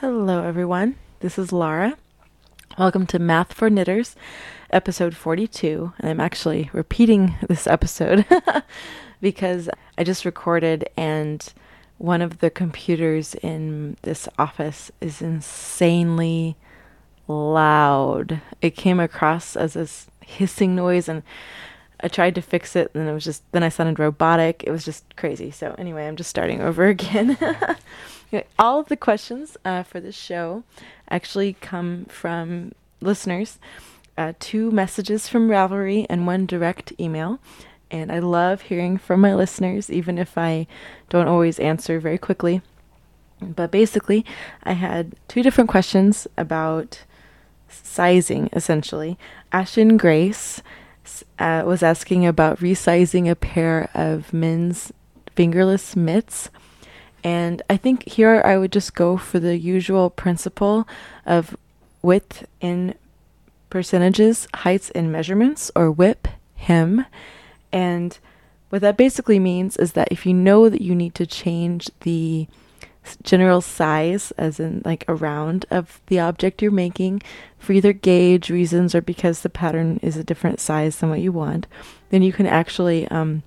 Hello, everyone. This is Laura. Welcome to Math for Knitters, episode 42. And I'm actually repeating this episode because I just recorded and one of the computers in this office is insanely loud. It came across as this hissing noise and I tried to fix it and it was just then I sounded robotic. It was just crazy. So anyway, I'm just starting over again. All of the questions uh, for this show actually come from listeners. Uh, two messages from Ravelry and one direct email. And I love hearing from my listeners, even if I don't always answer very quickly. But basically, I had two different questions about sizing, essentially. Ashen Grace uh, was asking about resizing a pair of men's fingerless mitts. And I think here I would just go for the usual principle of width in percentages, heights in measurements, or WIP, hem. And what that basically means is that if you know that you need to change the general size, as in like a round of the object you're making, for either gauge reasons or because the pattern is a different size than what you want, then you can actually um,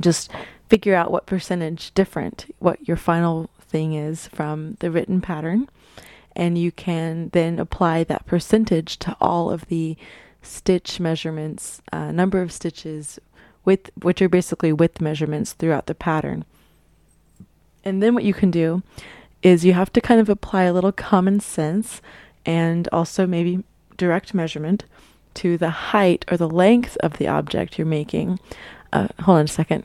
just figure out what percentage different what your final thing is from the written pattern. And you can then apply that percentage to all of the stitch measurements, uh, number of stitches, with which are basically width measurements throughout the pattern. And then what you can do is you have to kind of apply a little common sense and also maybe direct measurement to the height or the length of the object you're making. Uh, hold on a second.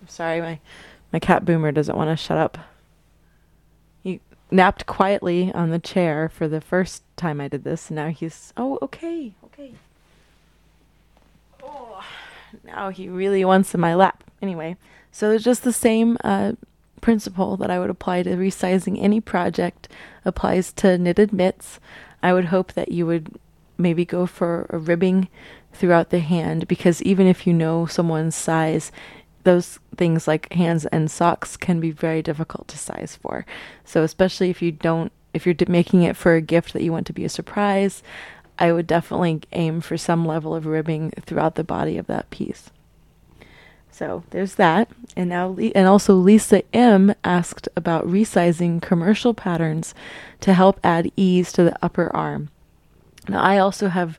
I'm sorry, my, my cat Boomer doesn't want to shut up. He napped quietly on the chair for the first time I did this. and Now he's, oh, okay, okay. Oh, now he really wants in my lap. Anyway, so it's just the same uh, principle that I would apply to resizing any project applies to knitted mitts. I would hope that you would maybe go for a ribbing throughout the hand because even if you know someone's size, those things like hands and socks can be very difficult to size for. So especially if you don't if you're making it for a gift that you want to be a surprise, I would definitely aim for some level of ribbing throughout the body of that piece. So there's that. And now, and also Lisa M asked about resizing commercial patterns to help add ease to the upper arm. Now, I also have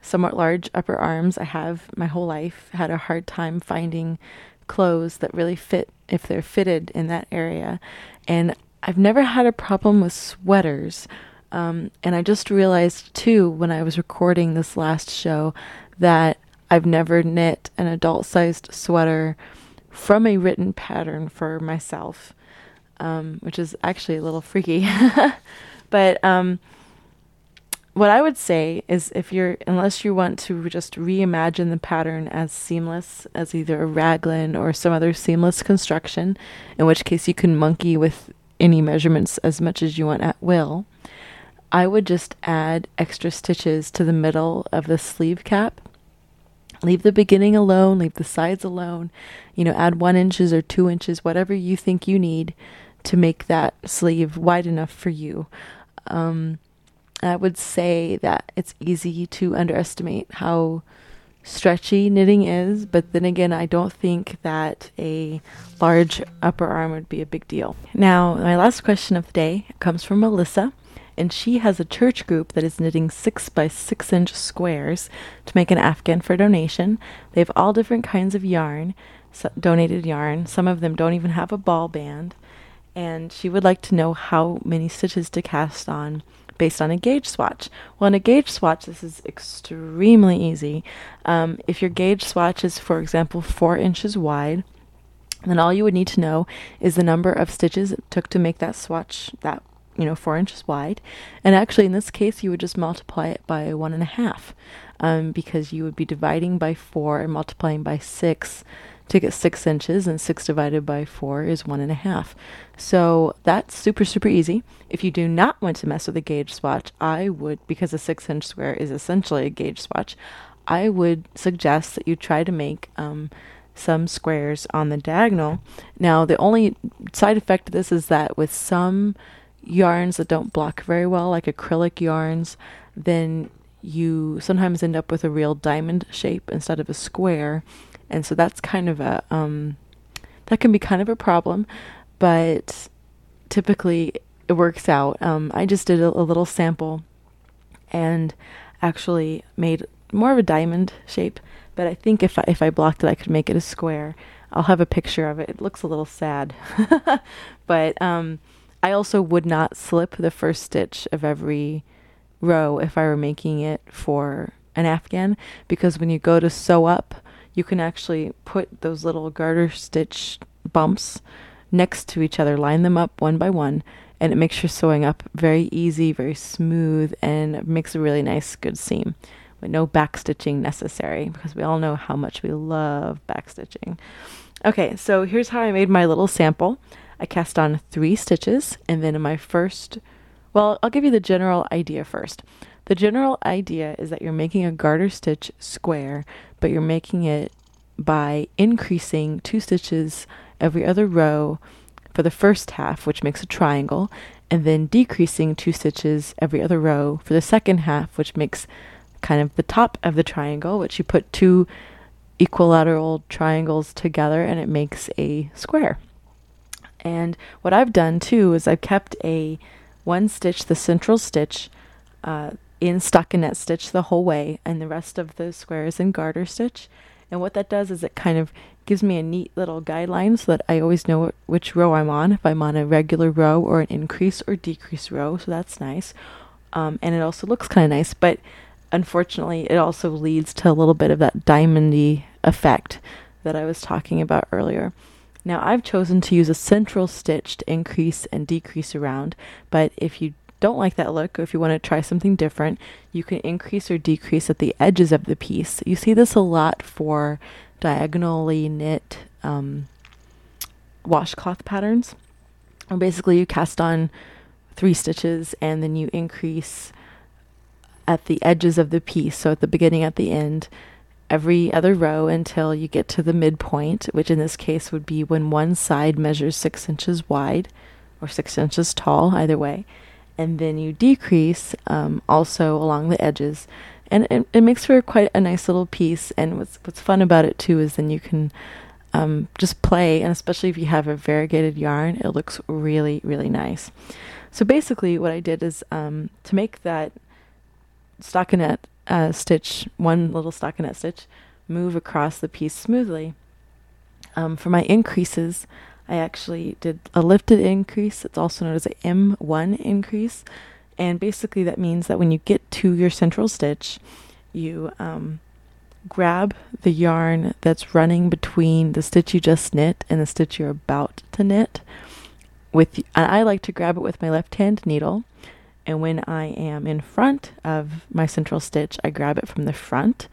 somewhat large upper arms. I have my whole life had a hard time finding clothes that really fit if they're fitted in that area. And I've never had a problem with sweaters. Um, and I just realized too when I was recording this last show that I've never knit an adult sized sweater from a written pattern for myself, um, which is actually a little freaky. but um, what I would say is if you're, unless you want to just reimagine the pattern as seamless as either a raglan or some other seamless construction, in which case you can monkey with any measurements as much as you want at will, I would just add extra stitches to the middle of the sleeve cap leave the beginning alone, leave the sides alone, you know, add one inches or two inches, whatever you think you need to make that sleeve wide enough for you. Um, I would say that it's easy to underestimate how stretchy knitting is, but then again, I don't think that a large upper arm would be a big deal. Now, my last question of the day comes from Melissa and she has a church group that is knitting six by six inch squares to make an afghan for donation. They have all different kinds of yarn, so donated yarn. Some of them don't even have a ball band, and she would like to know how many stitches to cast on based on a gauge swatch. Well, in a gauge swatch, this is extremely easy. Um, if your gauge swatch is, for example, four inches wide, then all you would need to know is the number of stitches it took to make that swatch that you know, four inches wide. And actually, in this case, you would just multiply it by one and a half um, because you would be dividing by four and multiplying by six to get six inches, and six divided by four is one and a half. So that's super, super easy. If you do not want to mess with a gauge swatch, I would, because a six inch square is essentially a gauge swatch, I would suggest that you try to make um, some squares on the diagonal. Now, the only side effect of this is that with some yarns that don't block very well, like acrylic yarns, then you sometimes end up with a real diamond shape instead of a square. And so that's kind of a, um, that can be kind of a problem, but typically it works out. Um, I just did a, a little sample and actually made more of a diamond shape, but I think if I, if I blocked it, I could make it a square. I'll have a picture of it. It looks a little sad, but um, I also would not slip the first stitch of every row if I were making it for an afghan because when you go to sew up, you can actually put those little garter stitch bumps next to each other, line them up one by one, and it makes your sewing up very easy, very smooth, and makes a really nice, good seam with no backstitching necessary because we all know how much we love backstitching. Okay, so here's how I made my little sample. I cast on three stitches, and then in my first, well, I'll give you the general idea first. The general idea is that you're making a garter stitch square, but you're making it by increasing two stitches every other row for the first half, which makes a triangle, and then decreasing two stitches every other row for the second half, which makes kind of the top of the triangle, which you put two equilateral triangles together and it makes a square. And what I've done too is I've kept a one stitch, the central stitch, uh, in stockinette stitch the whole way, and the rest of the square is in garter stitch. And what that does is it kind of gives me a neat little guideline so that I always know which row I'm on, if I'm on a regular row or an increase or decrease row. So that's nice. Um, and it also looks kind of nice, but unfortunately, it also leads to a little bit of that diamondy effect that I was talking about earlier. Now, I've chosen to use a central stitch to increase and decrease around, but if you don't like that look, or if you want to try something different, you can increase or decrease at the edges of the piece. You see this a lot for diagonally knit um, washcloth patterns. Basically, you cast on three stitches and then you increase at the edges of the piece, so at the beginning, at the end, every other row until you get to the midpoint, which in this case would be when one side measures six inches wide or six inches tall, either way. And then you decrease um, also along the edges. And it, it, makes for quite a nice little piece. And what's, what's fun about it too is then you can um, just play, and especially if you have a variegated yarn, it looks really, really nice. So basically, what I did is um, to make that stockinette uh, stitch, one little stockinette stitch, move across the piece smoothly. Um, for my increases, I actually did a lifted increase. It's also known as an M1 increase. And basically, that means that when you get to your central stitch, you um, grab the yarn that's running between the stitch you just knit and the stitch you're about to knit. With and I like to grab it with my left hand needle and when I am in front of my central stitch, I grab it from the front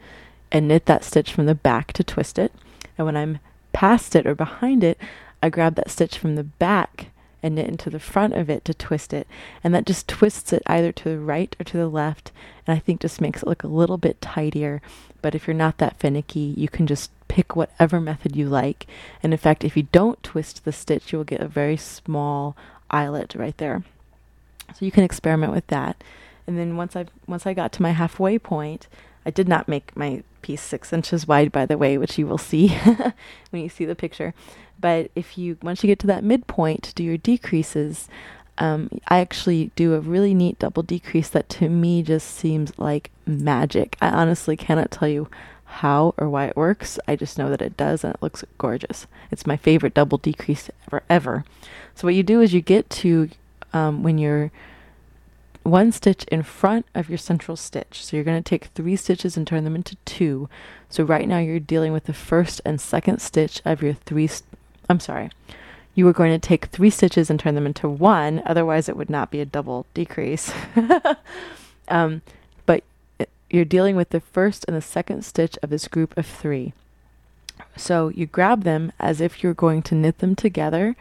and knit that stitch from the back to twist it. And when I'm past it or behind it, I grab that stitch from the back and knit into the front of it to twist it. And that just twists it either to the right or to the left. And I think just makes it look a little bit tidier. But if you're not that finicky, you can just pick whatever method you like. And in fact, if you don't twist the stitch, you will get a very small eyelet right there. So you can experiment with that. And then once I once I got to my halfway point, I did not make my piece six inches wide, by the way, which you will see when you see the picture. But if you once you get to that midpoint, do your decreases. Um, I actually do a really neat double decrease that to me just seems like magic. I honestly cannot tell you how or why it works. I just know that it does and it looks gorgeous. It's my favorite double decrease ever ever. So what you do is you get to um, when you're one stitch in front of your central stitch. So you're going to take three stitches and turn them into two. So right now you're dealing with the first and second stitch of your three. St- I'm sorry. You are going to take three stitches and turn them into one. Otherwise, it would not be a double decrease. um, but you're dealing with the first and the second stitch of this group of three. So you grab them as if you're going to knit them together,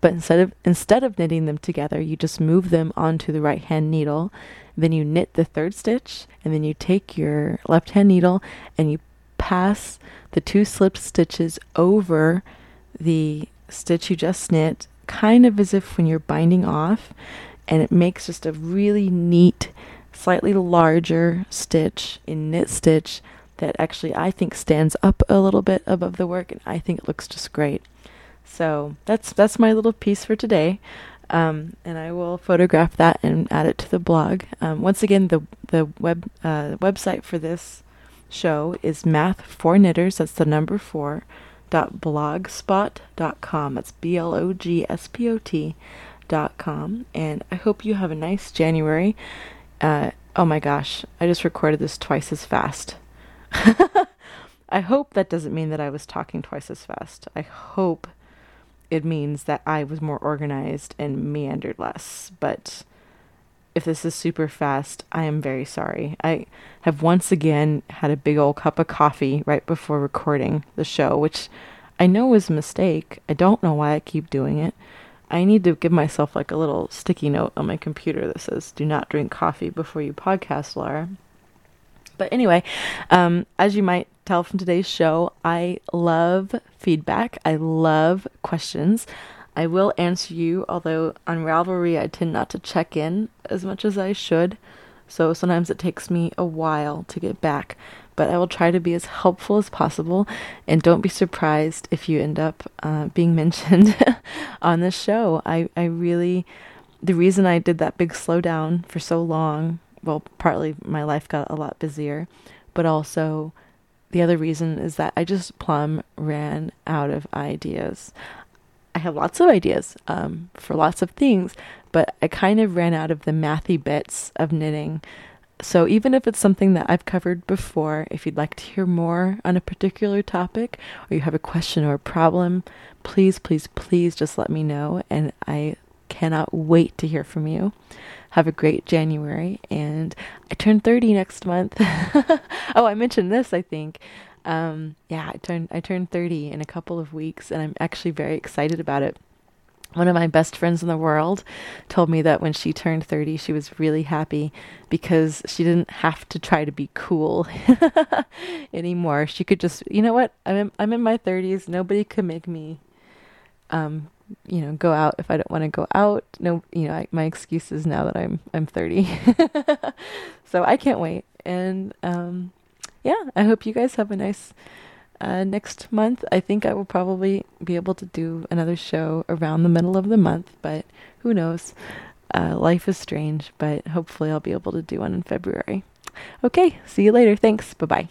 but instead of instead of knitting them together, you just move them onto the right hand needle. Then you knit the third stitch, and then you take your left hand needle and you pass the two slip stitches over the stitch you just knit, kind of as if when you're binding off, and it makes just a really neat, slightly larger stitch in knit stitch that actually I think stands up a little bit above the work, and I think it looks just great. So that's that's my little piece for today. Um, and I will photograph that and add it to the blog. Um, once again, the the web uh, website for this show is Math for Knitters. That's the number four dot blogspot dot com. That's b l o g s p o t dot com. And I hope you have a nice January. Uh, oh my gosh, I just recorded this twice as fast. I hope that doesn't mean that I was talking twice as fast. I hope it means that I was more organized and meandered less. But if this is super fast, I am very sorry. I have once again had a big old cup of coffee right before recording the show, which I know was a mistake. I don't know why I keep doing it. I need to give myself like a little sticky note on my computer that says, do not drink coffee before you podcast, Laura. But anyway, um, as you might tell from today's show, I love feedback. I love questions. I will answer you, although on Ravelry I tend not to check in as much as I should. So sometimes it takes me a while to get back. But I will try to be as helpful as possible. And don't be surprised if you end up uh, being mentioned on the show. I, I really, the reason I did that big slowdown for so long well, partly my life got a lot busier, but also the other reason is that I just plumb ran out of ideas. I have lots of ideas um, for lots of things, but I kind of ran out of the mathy bits of knitting. So even if it's something that I've covered before, if you'd like to hear more on a particular topic or you have a question or a problem, please, please, please just let me know. And I cannot wait to hear from you. Have a great January. And I turn 30 next month. oh, I mentioned this, I think. Um, yeah, I turned I turned 30 in a couple of weeks and I'm actually very excited about it. One of my best friends in the world told me that when she turned 30, she was really happy because she didn't have to try to be cool anymore. She could just, you know what? I'm in, I'm in my 30s. Nobody could make me um, you know, go out if I don't want to go out. No, you know, I, my excuse is now that I'm I'm 30. so I can't wait. And um, yeah, I hope you guys have a nice uh, next month. I think I will probably be able to do another show around the middle of the month, but who knows? Uh, life is strange, but hopefully I'll be able to do one in February. Okay, see you later. Thanks. Bye bye.